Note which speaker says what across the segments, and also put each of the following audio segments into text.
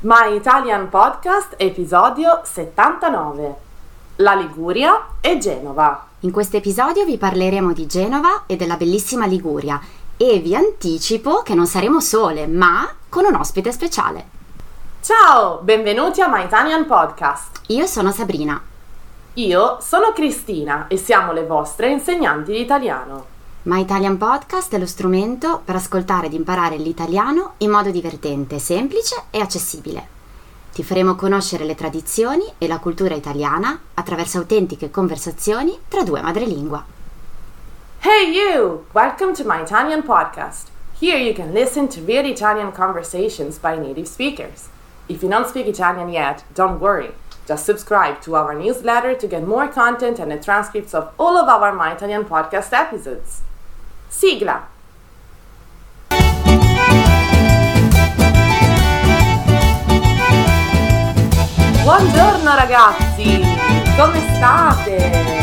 Speaker 1: My Italian Podcast, episodio 79. La Liguria e Genova.
Speaker 2: In questo episodio vi parleremo di Genova e della bellissima Liguria e vi anticipo che non saremo sole, ma con un ospite speciale.
Speaker 1: Ciao, benvenuti a My Italian Podcast.
Speaker 2: Io sono Sabrina.
Speaker 1: Io sono Cristina e siamo le vostre insegnanti di italiano.
Speaker 2: My Italian Podcast è lo strumento per ascoltare ed imparare l'italiano in modo divertente, semplice e accessibile. Ti faremo conoscere le tradizioni e la cultura italiana attraverso autentiche conversazioni tra due madrelingua.
Speaker 1: Hey you! Welcome to My Italian Podcast. Here you can listen to real Italian conversations by native speakers. If you don't speak Italian yet, don't worry. Just subscribe to our newsletter to get more content and the transcripts of all of our My Italian podcast episodes. Sigla! Buongiorno ragazzi, come state?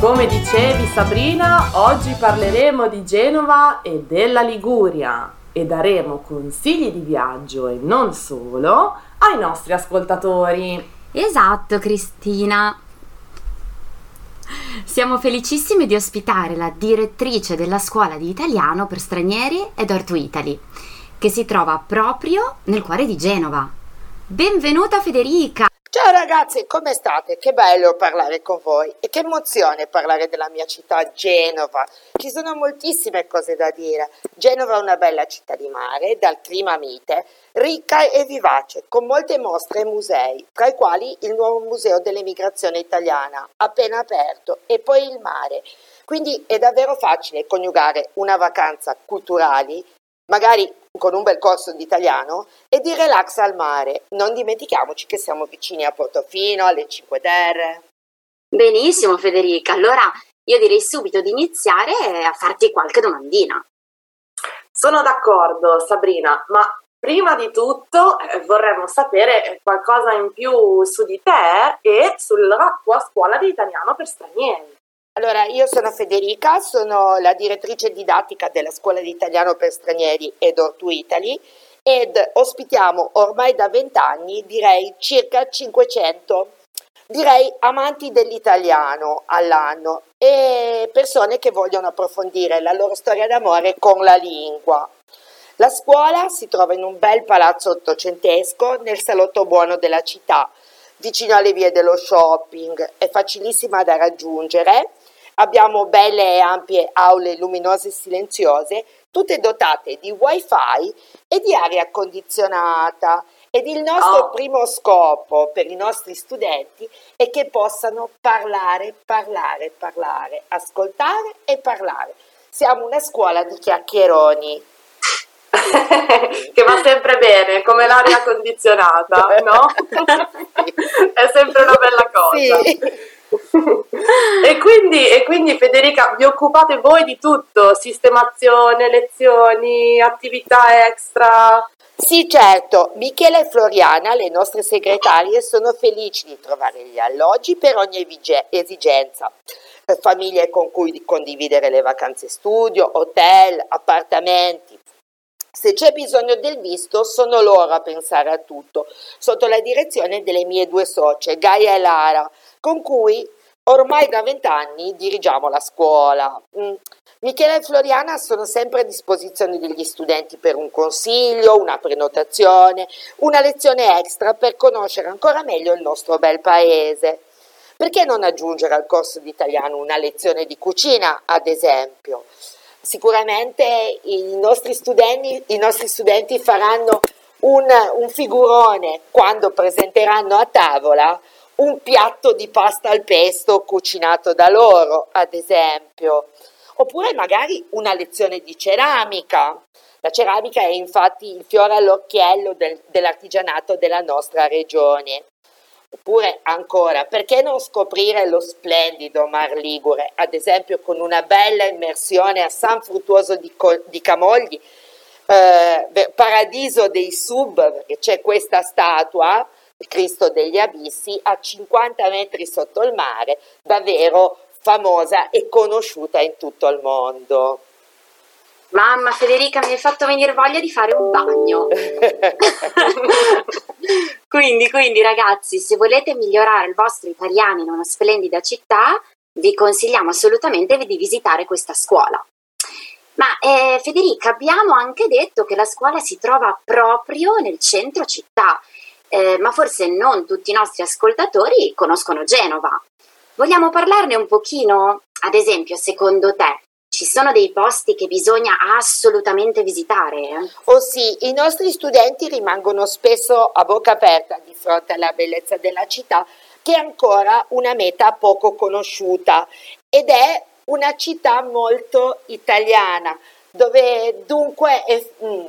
Speaker 1: Come dicevi Sabrina, oggi parleremo di Genova e della Liguria e daremo consigli di viaggio e non solo ai nostri ascoltatori.
Speaker 2: Esatto, Cristina. Siamo felicissimi di ospitare la direttrice della scuola di italiano per stranieri Edor to Italy, che si trova proprio nel cuore di Genova. Benvenuta Federica!
Speaker 3: Ciao ragazzi, come state? Che bello parlare con voi e che emozione parlare della mia città Genova. Ci sono moltissime cose da dire. Genova è una bella città di mare, dal clima mite, ricca e vivace, con molte mostre e musei, tra i quali il nuovo Museo dell'Emigrazione Italiana, appena aperto, e poi il mare. Quindi è davvero facile coniugare una vacanza culturali, magari con un bel corso di italiano e di relax al mare. Non dimentichiamoci che siamo vicini a Portofino, alle Cinque Terre.
Speaker 2: Benissimo Federica, allora io direi subito di iniziare a farti qualche domandina.
Speaker 1: Sono d'accordo Sabrina, ma prima di tutto eh, vorremmo sapere qualcosa in più su di te e sulla tua scuola di italiano per stranieri.
Speaker 3: Allora, io sono Federica, sono la direttrice didattica della Scuola di Italiano per Stranieri Edor to Italy ed ospitiamo ormai da vent'anni, direi circa 500, direi amanti dell'italiano all'anno e persone che vogliono approfondire la loro storia d'amore con la lingua. La scuola si trova in un bel palazzo ottocentesco nel salotto buono della città, vicino alle vie dello shopping, è facilissima da raggiungere Abbiamo belle e ampie aule luminose e silenziose, tutte dotate di wifi e di aria condizionata. Ed il nostro oh. primo scopo per i nostri studenti è che possano parlare, parlare, parlare, ascoltare e parlare. Siamo una scuola di chiacchieroni.
Speaker 1: che va sempre bene, come l'aria condizionata, no? È sempre una bella cosa. Sì e, quindi, e quindi Federica vi occupate voi di tutto, sistemazione, lezioni, attività extra?
Speaker 3: Sì, certo. Michele e Floriana, le nostre segretarie, sono felici di trovare gli alloggi per ogni esigenza. Famiglie con cui condividere le vacanze studio, hotel, appartamenti. Se c'è bisogno del visto, sono loro a pensare a tutto, sotto la direzione delle mie due socie, Gaia e Lara, con cui ormai da vent'anni dirigiamo la scuola. Mm. Michele e Floriana sono sempre a disposizione degli studenti per un consiglio, una prenotazione, una lezione extra per conoscere ancora meglio il nostro bel paese. Perché non aggiungere al corso di italiano una lezione di cucina, ad esempio? Sicuramente i nostri studenti, i nostri studenti faranno un, un figurone quando presenteranno a tavola un piatto di pasta al pesto cucinato da loro, ad esempio, oppure magari una lezione di ceramica. La ceramica è infatti il fiore all'occhiello del, dell'artigianato della nostra regione. Oppure ancora, perché non scoprire lo splendido Mar Ligure, ad esempio con una bella immersione a San Fruttuoso di, di Camogli, eh, paradiso dei sub, perché c'è questa statua Cristo degli Abissi a 50 metri sotto il mare, davvero famosa e conosciuta in tutto il mondo.
Speaker 2: Mamma Federica mi hai fatto venire voglia di fare un bagno. quindi, quindi ragazzi, se volete migliorare il vostro italiano in una splendida città, vi consigliamo assolutamente di visitare questa scuola. Ma eh, Federica, abbiamo anche detto che la scuola si trova proprio nel centro città, eh, ma forse non tutti i nostri ascoltatori conoscono Genova. Vogliamo parlarne un pochino? Ad esempio, secondo te, ci sono dei posti che bisogna assolutamente visitare?
Speaker 3: Oh sì, i nostri studenti rimangono spesso a bocca aperta di fronte alla bellezza della città, che è ancora una meta poco conosciuta ed è una città molto italiana, dove dunque è, mm,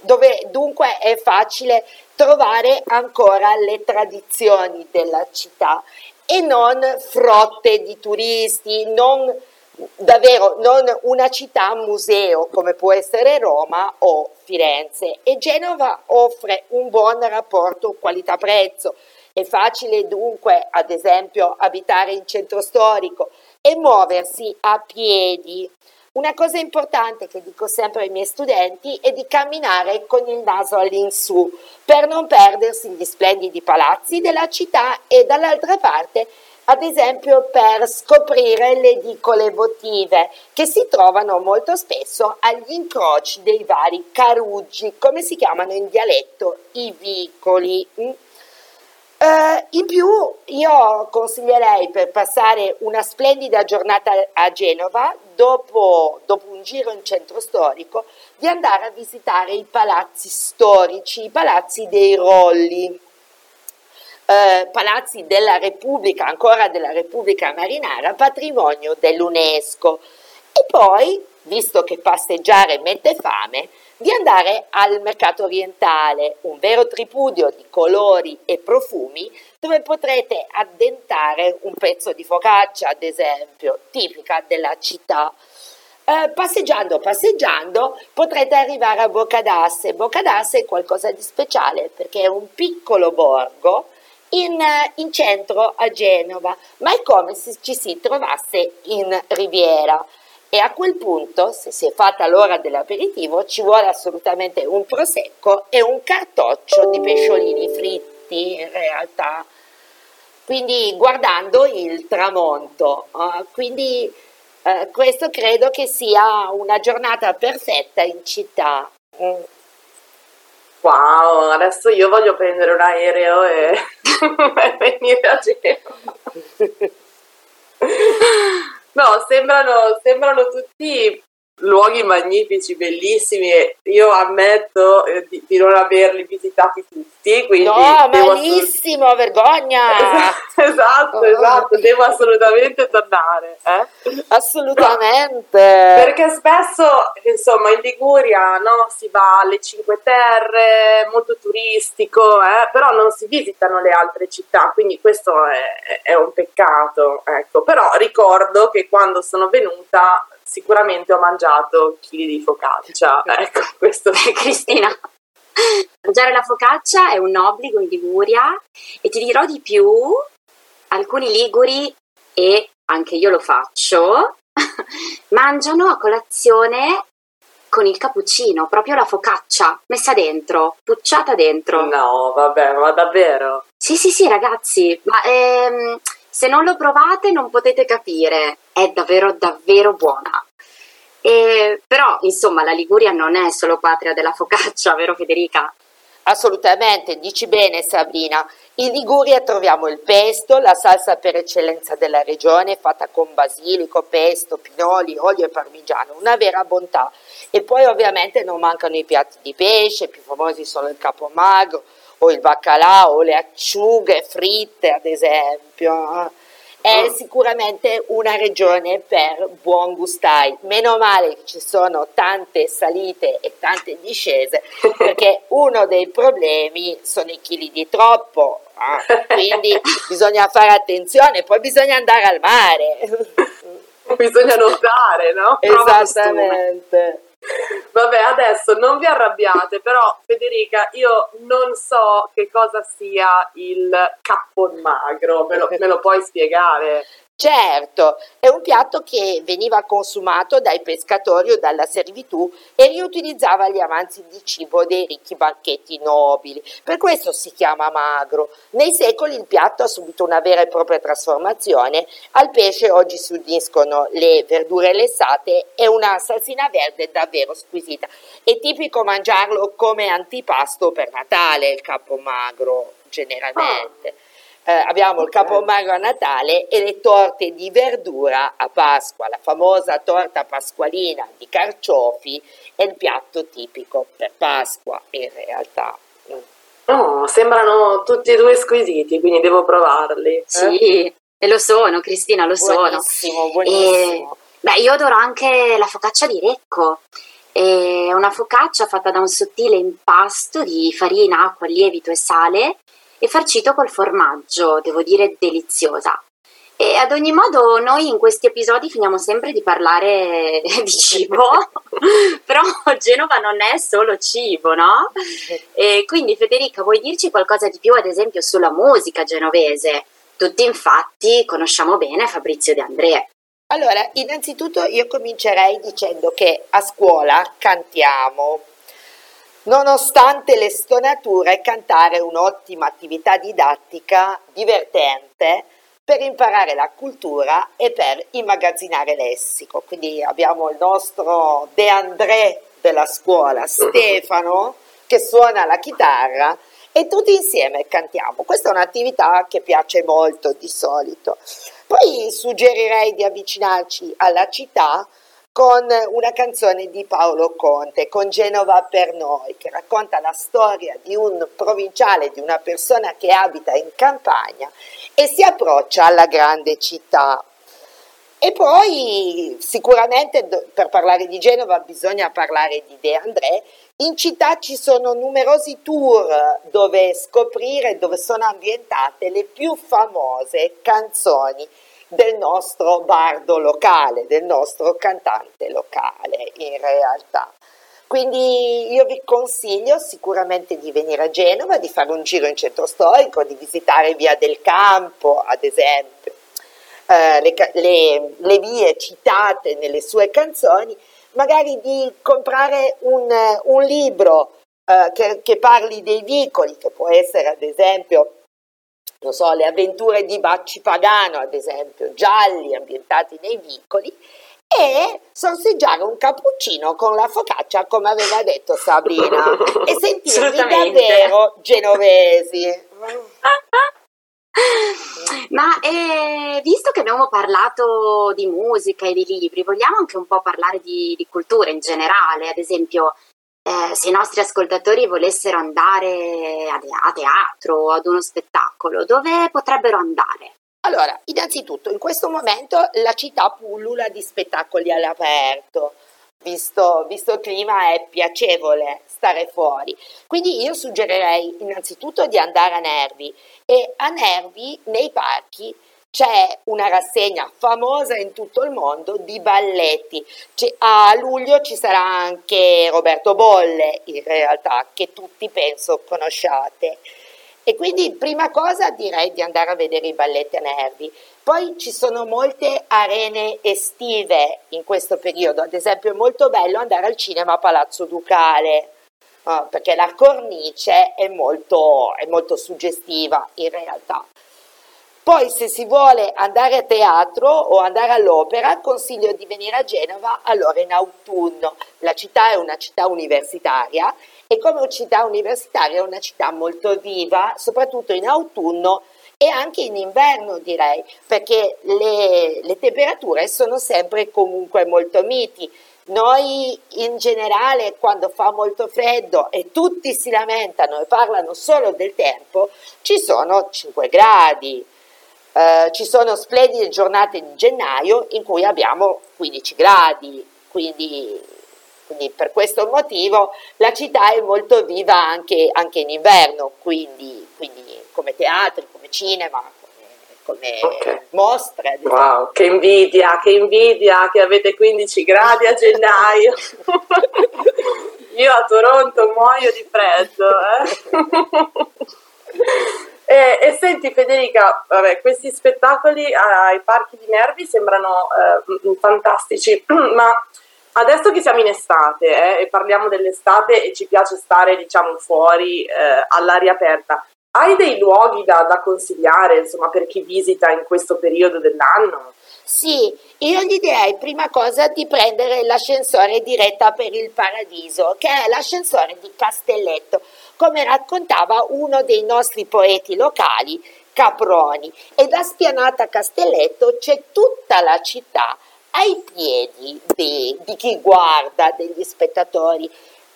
Speaker 3: dove dunque è facile trovare ancora le tradizioni della città e non frotte di turisti, non davvero non una città museo come può essere Roma o Firenze e Genova offre un buon rapporto qualità-prezzo. È facile dunque, ad esempio, abitare in centro storico e muoversi a piedi. Una cosa importante che dico sempre ai miei studenti è di camminare con il naso all'insù per non perdersi gli splendidi palazzi della città e dall'altra parte ad esempio per scoprire le edicole votive che si trovano molto spesso agli incroci dei vari caruggi, come si chiamano in dialetto i vicoli. Uh, in più io consiglierei per passare una splendida giornata a Genova, dopo, dopo, un giro in centro storico, di andare a visitare i palazzi storici, i palazzi dei Rolli, uh, palazzi della Repubblica, ancora della Repubblica Marinara, patrimonio dell'UNESCO. E poi, visto che passeggiare mette fame, di andare al mercato orientale, un vero tripudio di colori e profumi dove potrete addentare un pezzo di focaccia, ad esempio, tipica della città. Eh, passeggiando, passeggiando, potrete arrivare a Boccadasse. Boccadasse è qualcosa di speciale perché è un piccolo borgo in, in centro a Genova, ma è come se ci si trovasse in Riviera e a quel punto, se si è fatta l'ora dell'aperitivo, ci vuole assolutamente un prosecco e un cartoccio di pesciolini fritti in realtà. Quindi guardando il tramonto. Uh, quindi uh, questo credo che sia una giornata perfetta in città. Mm.
Speaker 1: Wow, adesso io voglio prendere un aereo e venire a Genova. No, sembrano, sembrano tutti luoghi magnifici, bellissimi. Io ammetto eh, di, di, non averli visitati tutti. Quindi
Speaker 3: no, malissimo, ass- vergogna!
Speaker 1: esatto, oh. esatto, devo assolutamente tornare. Eh?
Speaker 3: Assolutamente.
Speaker 1: Perché spesso, insomma, in Liguria no, si va alle Cinque Terre, molto turistico, eh? però non si visitano le altre città, quindi questo è, è un peccato. Ecco. Però ricordo che quando sono venuta sicuramente ho mangiato chili di focaccia. Ecco, questo è
Speaker 2: Cristina. Mangiare la focaccia è un obbligo in Liguria e ti dirò di più, alcuni liguri, e anche io lo faccio, mangiano a colazione con il cappuccino, proprio la focaccia messa dentro, pucciata dentro.
Speaker 1: No, vabbè, ma davvero?
Speaker 2: Sì, sì, sì, ragazzi, ma ehm, se non lo provate non potete capire, è davvero davvero buona. E, però, insomma, la Liguria non è solo patria della focaccia, vero Federica?
Speaker 3: Assolutamente, dici bene Sabrina. In Liguria troviamo il pesto, la salsa per eccellenza della regione, fatta con basilico, pesto, pinoli, olio e parmigiano, una vera bontà. E poi ovviamente non mancano i piatti di pesce, i più famosi sono il capomagro o il baccalà o le acciughe fritte ad esempio è mm. sicuramente una regione per buon gustai. Meno male che ci sono tante salite e tante discese, perché uno dei problemi sono i chili di troppo, eh? quindi bisogna fare attenzione, poi bisogna andare al mare.
Speaker 1: bisogna nuotare, no?
Speaker 3: Esattamente.
Speaker 1: Vabbè, adesso non vi arrabbiate, però Federica, io non so che cosa sia il cappon magro, me lo, me lo puoi spiegare?
Speaker 3: Certo, è un piatto che veniva consumato dai pescatori o dalla servitù e riutilizzava gli avanzi di cibo dei ricchi banchetti nobili. Per questo si chiama magro. Nei secoli il piatto ha subito una vera e propria trasformazione. Al pesce oggi si uniscono le verdure lessate e una salsina verde davvero squisita. È tipico mangiarlo come antipasto per Natale, il capo magro generalmente. Eh, abbiamo il Capomago a Natale e le torte di verdura a Pasqua, la famosa torta pasqualina di carciofi è il piatto tipico per Pasqua in realtà.
Speaker 1: Oh, sembrano tutti e due squisiti, quindi devo provarli.
Speaker 2: Eh? Sì, e lo sono, Cristina, lo
Speaker 3: buonissimo,
Speaker 2: sono.
Speaker 3: Buonissimo,
Speaker 2: e, beh, io adoro anche la focaccia di Recco. È una focaccia fatta da un sottile impasto di farina, acqua, lievito e sale e farcito col formaggio, devo dire deliziosa. E ad ogni modo noi in questi episodi finiamo sempre di parlare di cibo, però Genova non è solo cibo, no? E quindi Federica, vuoi dirci qualcosa di più ad esempio sulla musica genovese? Tutti infatti conosciamo bene Fabrizio De André.
Speaker 3: Allora, innanzitutto io comincerei dicendo che a scuola cantiamo, Nonostante le stonature, cantare è un'ottima attività didattica divertente per imparare la cultura e per immagazzinare lessico. Quindi abbiamo il nostro De André della scuola, Stefano, che suona la chitarra e tutti insieme cantiamo. Questa è un'attività che piace molto di solito. Poi suggerirei di avvicinarci alla città con una canzone di Paolo Conte, con Genova per noi, che racconta la storia di un provinciale, di una persona che abita in campagna e si approccia alla grande città. E poi sicuramente per parlare di Genova bisogna parlare di De André. In città ci sono numerosi tour dove scoprire, dove sono ambientate le più famose canzoni del nostro bardo locale, del nostro cantante locale in realtà. Quindi io vi consiglio sicuramente di venire a Genova, di fare un giro in centro storico, di visitare Via del Campo, ad esempio, eh, le, le, le, vie citate nelle sue canzoni, magari di comprare un, un libro eh, che, che parli dei vicoli, che può essere ad esempio non so, le avventure di Bacci Pagano, ad esempio, gialli ambientati nei vicoli, e sorseggiare un cappuccino con la focaccia, come aveva detto Sabrina, e sentirvi davvero genovesi.
Speaker 2: Ma eh, visto che abbiamo parlato di musica e di libri, vogliamo anche un po' parlare di, di cultura in generale, ad esempio eh, se i nostri ascoltatori volessero andare a, teatro o ad uno spettacolo, dove potrebbero andare?
Speaker 3: Allora, innanzitutto in questo momento la città pullula di spettacoli all'aperto. Visto, visto, il clima è piacevole stare fuori. Quindi io suggerirei innanzitutto di andare a Nervi e a Nervi nei parchi c'è una rassegna famosa in tutto il mondo di balletti. C- a luglio ci sarà anche Roberto Bolle, in realtà, che tutti penso conosciate. E quindi prima cosa direi di andare a vedere i balletti a Nervi. Poi ci sono molte arene estive in questo periodo, ad esempio è molto bello andare al cinema Palazzo Ducale, uh, perché la cornice è molto, è molto suggestiva in realtà. Poi se si vuole andare a teatro o andare all'opera, consiglio di venire a Genova allora in autunno. La città è una città universitaria e come città universitaria è una città molto viva, soprattutto in autunno e anche in inverno direi, perché le, le temperature sono sempre comunque molto miti. Noi in generale quando fa molto freddo e tutti si lamentano e parlano solo del tempo, ci sono 5 gradi, eh, ci sono splendide giornate di gennaio in cui abbiamo 15 gradi, quindi, quindi per questo motivo la città è molto viva anche, anche in inverno, quindi, quindi, come teatri, come cinema, come, okay. mostre.
Speaker 1: Wow, che invidia, che invidia che avete 15 gradi a gennaio. Io a Toronto muoio di freddo. Eh? E, e, senti Federica, vabbè, questi spettacoli ai parchi di nervi sembrano eh, fantastici, ma adesso che siamo in estate eh, e parliamo dell'estate e ci piace stare diciamo fuori eh, all'aria aperta, hai dei luoghi da, da consigliare insomma, per chi visita in questo periodo dell'anno?
Speaker 3: Sì, io gli direi prima cosa di prendere l'ascensore diretta per il paradiso, che è l'ascensore di Castelletto, come raccontava uno dei nostri poeti locali, Caproni. E da Spianata Castelletto c'è tutta la città ai piedi di, di chi guarda, degli spettatori.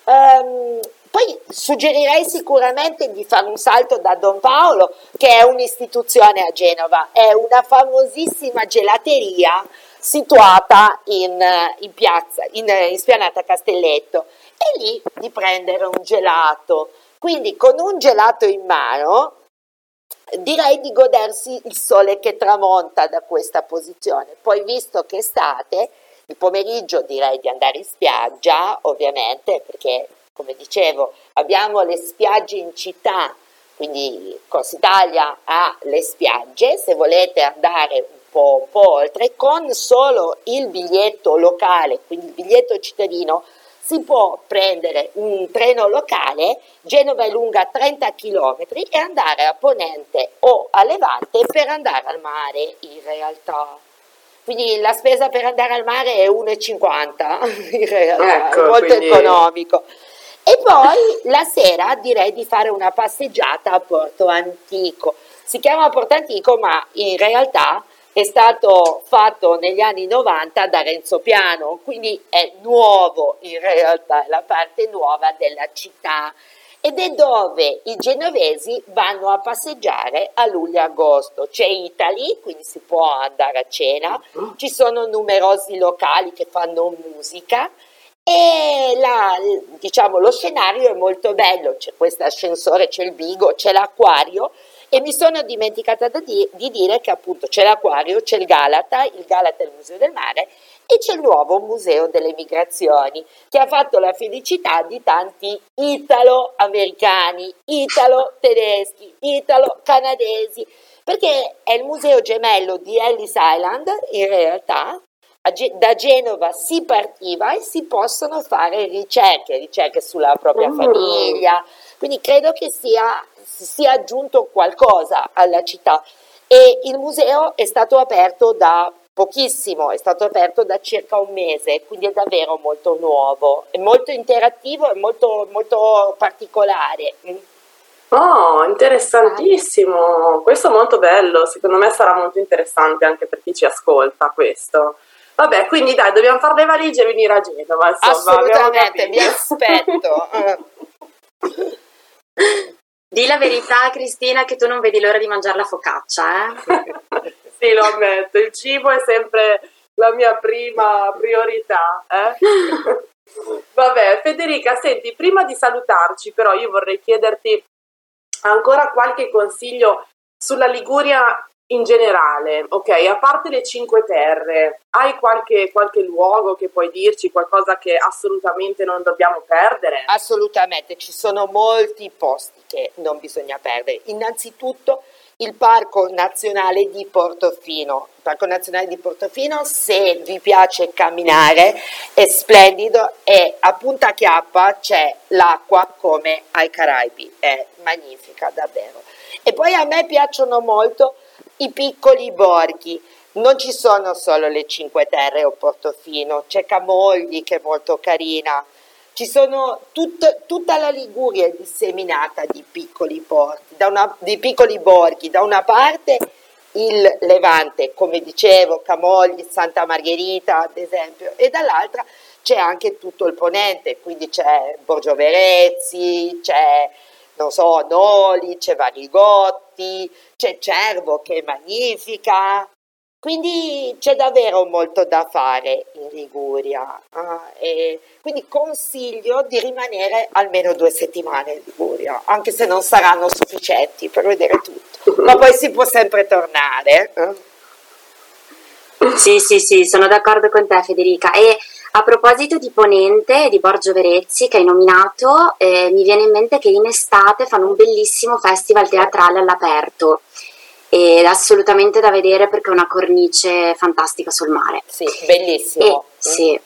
Speaker 3: Um, poi suggerirei sicuramente di fare un salto da Don Paolo, che è un'istituzione a Genova, è una famosissima gelateria situata in, in piazza, in, in Spianata Castelletto, e lì di prendere un gelato. Quindi con un gelato in mano direi di godersi il sole che tramonta da questa posizione. Poi visto che estate, il pomeriggio direi di andare in spiaggia, ovviamente, perché come dicevo, abbiamo le spiagge in città, quindi Corsa Italia ha le spiagge, se volete andare un po', un po' oltre, con solo il biglietto locale, quindi il biglietto cittadino, si può prendere un treno locale, Genova è lunga 30 km e andare a Ponente o a Levante per andare al mare in realtà. Quindi la spesa per andare al mare è 1,50 in realtà, ecco, è molto quindi... economico. E poi la sera direi di fare una passeggiata a Porto Antico. Si chiama Porto Antico, ma in realtà è stato fatto negli anni 90 da Renzo Piano, quindi è nuovo in realtà, è la parte nuova della città ed è dove i genovesi vanno a passeggiare a luglio e agosto. C'è Italy, quindi si può andare a cena, ci sono numerosi locali che fanno musica e la, diciamo, lo scenario è molto bello, c'è questo ascensore, c'è il bigo, c'è l'acquario. E mi sono dimenticata di, di dire che appunto c'è l'acquario, c'è il Galata, il Galata è il Museo del Mare e c'è il nuovo Museo delle Migrazioni che ha fatto la felicità di tanti italo-americani, italo-tedeschi, italo-canadesi, perché è il museo gemello di Ellis Island in realtà da Genova si partiva e si possono fare ricerche, ricerche sulla propria mm. famiglia, quindi credo che sia, sia aggiunto qualcosa alla città. E il museo è stato aperto da pochissimo, è stato aperto da circa un mese, quindi è davvero molto nuovo, è molto interattivo e molto, molto particolare.
Speaker 1: Oh, interessantissimo, questo è molto bello, secondo me sarà molto interessante anche per chi ci ascolta questo. Vabbè, quindi dai, dobbiamo fare le valigie e venire a Genova. Insomma,
Speaker 3: Assolutamente, vi aspetto.
Speaker 2: Di la verità, Cristina, che tu non vedi l'ora di mangiare la focaccia,
Speaker 1: eh? sì, lo ammetto, il cibo è sempre la mia prima priorità. Eh? Vabbè, Federica, senti, prima di salutarci, però io vorrei chiederti ancora qualche consiglio sulla Liguria in generale, ok, a parte le Cinque Terre, hai qualche, qualche, luogo che puoi dirci, qualcosa che assolutamente non dobbiamo perdere?
Speaker 3: Assolutamente, ci sono molti posti che non bisogna perdere. Innanzitutto il Parco Nazionale di Portofino. Il Parco Nazionale di Portofino, se vi piace camminare, è splendido e a Punta Chiappa c'è l'acqua come ai Caraibi, è magnifica davvero. E poi a me piacciono molto i piccoli borghi. Non ci sono solo le Cinque Terre o Portofino, c'è Camogli che è molto carina, ci sono tut, tutta la Liguria è disseminata di piccoli porti, una, di piccoli borghi, da una parte il Levante, come dicevo, Camogli, Santa Margherita ad esempio, e dall'altra c'è anche tutto il ponente, quindi c'è Borgio Verezzi, c'è non so, Noli, c'è Varigotti, c'è Cervo che è magnifica, quindi c'è davvero molto da fare in Liguria. Eh? quindi consiglio di rimanere almeno due settimane in Liguria, anche se non saranno sufficienti per vedere tutto, ma poi si può sempre tornare. Eh?
Speaker 2: Sì, sì, sì, sono d'accordo con te Federica. E A proposito di Ponente e di Borgio Verezzi che hai nominato, eh, mi viene in mente che in estate fanno un bellissimo festival teatrale all'aperto ed assolutamente da vedere perché è una cornice fantastica sul mare.
Speaker 3: Sì, bellissimo.
Speaker 2: E, sì.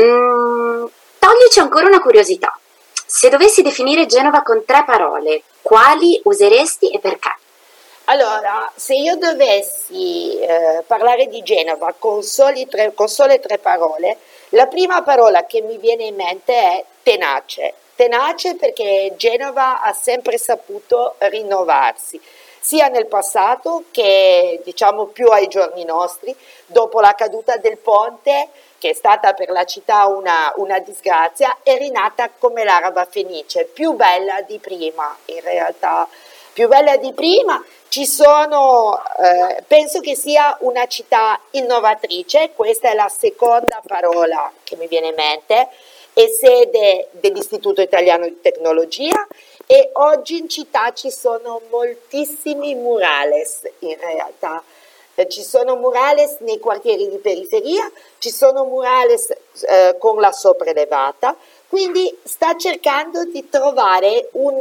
Speaker 2: Mm, toglici ancora una curiosità. Se dovessi definire Genova con tre parole, quali useresti e perché?
Speaker 3: Allora, se io dovessi eh, parlare di Genova con, tre, con sole tre parole, la prima parola che mi viene in mente è tenace. Tenace perché Genova ha sempre saputo rinnovarsi, sia nel passato che diciamo più ai giorni nostri, dopo la caduta del ponte che è stata per la città una, una disgrazia, è rinata come l'araba fenice, più bella di prima in realtà, più bella di prima. Ci sono, eh, penso che sia una città innovatrice, questa è la seconda parola che mi viene in mente, è sede dell'Istituto Italiano di Tecnologia e oggi in città ci sono moltissimi murales in realtà eh, ci sono murales nei quartieri di periferia, ci sono murales eh, con la sopraelevata, quindi sta cercando di trovare un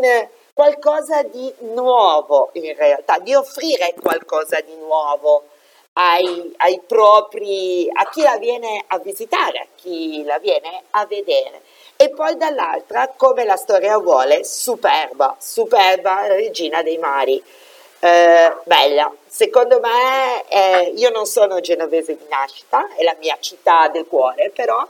Speaker 3: qualcosa di nuovo in realtà, di offrire qualcosa di nuovo ai, ai propri, a chi la viene a visitare, a chi la viene a vedere. E poi dall'altra, come la storia vuole, superba, superba regina dei mari eh, bella. Secondo me, eh, io non sono genovese di nascita, è la mia città del cuore però,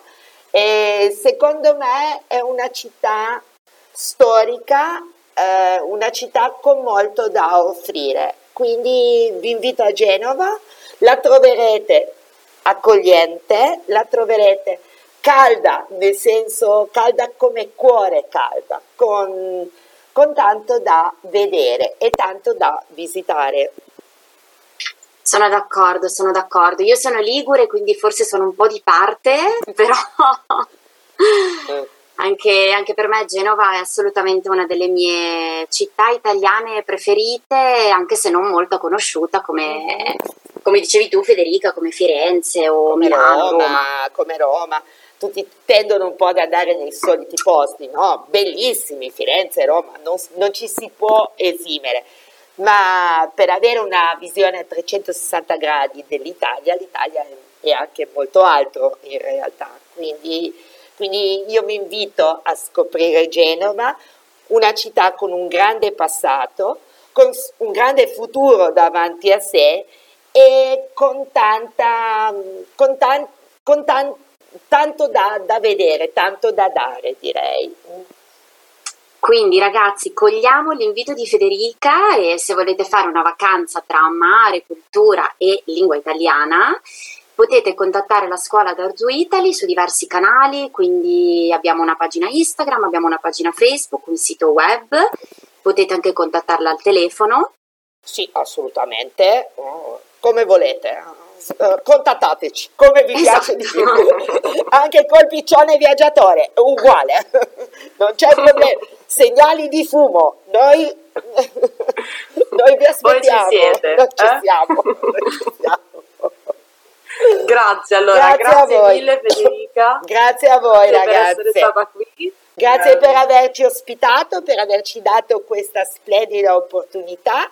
Speaker 3: e secondo me è una città storica, eh, una città con molto da offrire. Quindi vi invito a Genova, la troverete accogliente, la troverete calda, nel senso calda come cuore calda, con con tanto da vedere e tanto da visitare.
Speaker 2: Sono d'accordo, sono d'accordo. Io sono ligure, quindi forse sono un po' di parte, però mm. Anche, anche, per me Genova è assolutamente una delle mie città italiane preferite, anche se non molto conosciuta come, come dicevi tu Federica, come Firenze o
Speaker 3: come
Speaker 2: Milano.
Speaker 3: Roma, come Roma tutti tendono un po' ad andare nei soliti posti, no? Bellissimi, Firenze, Roma, non, non ci si può esimere, ma per avere una visione a 360 gradi dell'Italia, l'Italia è anche molto altro in realtà, quindi, quindi io mi invito a scoprire Genova, una città con un grande passato, con un grande futuro davanti a sé e con tanta, con tan, con tan, tanto da, da vedere, tanto da dare direi.
Speaker 2: Quindi ragazzi, cogliamo l'invito di Federica e se volete fare una vacanza tra mare, cultura e lingua italiana, potete contattare la scuola d'Arzu Italy su diversi canali, quindi abbiamo una pagina Instagram, abbiamo una pagina Facebook, un sito web, potete anche contattarla al telefono.
Speaker 3: Sì, assolutamente, come volete. Uh, contattateci come vi piace di più. Anche col piccione viaggiatore uguale. Non c'è problema. Segnali di fumo. Noi, noi vi aspettiamo
Speaker 1: Voi ci siete,
Speaker 3: non ci eh? siamo, non ci siamo.
Speaker 1: Grazie allora, grazie, grazie mille Federica.
Speaker 3: Grazie a voi ragazzi. Grazie eh. per averci ospitato, per averci dato questa splendida opportunità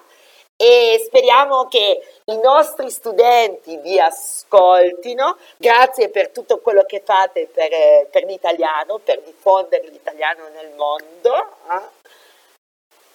Speaker 3: e speriamo che i nostri studenti vi ascoltino. Grazie per tutto quello che fate per, per l'italiano, per diffondere l'italiano nel mondo.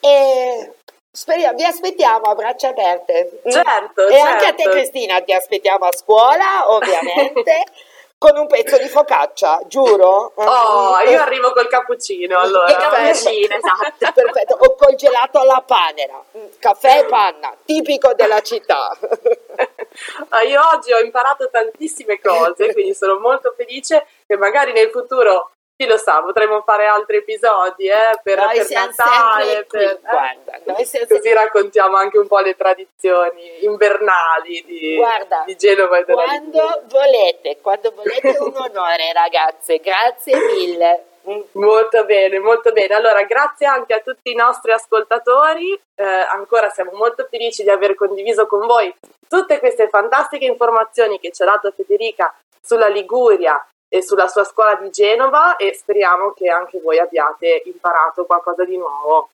Speaker 3: Eh? E speriamo, vi aspettiamo a braccia aperte.
Speaker 1: Certo,
Speaker 3: e
Speaker 1: certo.
Speaker 3: anche a te Cristina ti aspettiamo a scuola, ovviamente. con un pezzo di focaccia, giuro.
Speaker 1: Oh, io arrivo col cappuccino allora. Il
Speaker 3: cappuccino, esatto. Perfetto, o col gelato alla panera, caffè e panna, tipico della città.
Speaker 1: Ah, io oggi ho imparato tantissime cose, quindi sono molto felice che magari nel futuro chi lo sa, potremmo fare altri episodi eh, per,
Speaker 3: noi
Speaker 1: per Natale,
Speaker 3: per, eh, guarda,
Speaker 1: così sempre... raccontiamo anche un po' le tradizioni invernali di,
Speaker 3: guarda,
Speaker 1: di Genova e della
Speaker 3: quando Liguria. volete, quando volete un onore ragazze, grazie mille.
Speaker 1: Molto bene, molto bene. Allora, grazie anche a tutti i nostri ascoltatori. Eh, ancora siamo molto felici di aver condiviso con voi tutte queste fantastiche informazioni che ci ha dato Federica sulla Liguria sulla sua scuola di Genova e speriamo che anche voi abbiate imparato qualcosa di nuovo.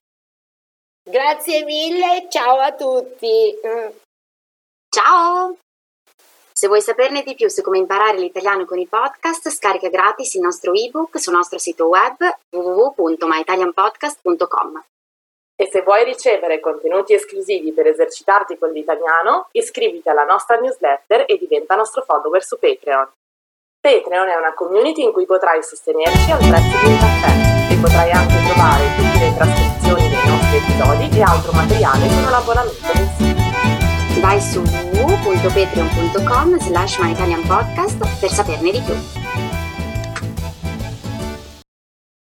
Speaker 3: Grazie mille, ciao a tutti.
Speaker 2: Ciao! Se vuoi saperne di più su come imparare l'italiano con i podcast, scarica gratis il nostro ebook sul nostro sito web www.myitalianpodcast.com.
Speaker 1: E se vuoi ricevere contenuti esclusivi per esercitarti con l'italiano, iscriviti alla nostra newsletter e diventa nostro follower su Patreon. Patreon è una community in cui potrai sostenerci al prezzo di un caffè e potrai anche trovare tutte le trascrizioni dei nostri episodi e altro materiale con un abbonamento mensile.
Speaker 2: Vai su www.patreon.com slash myitalianpodcast per saperne di più.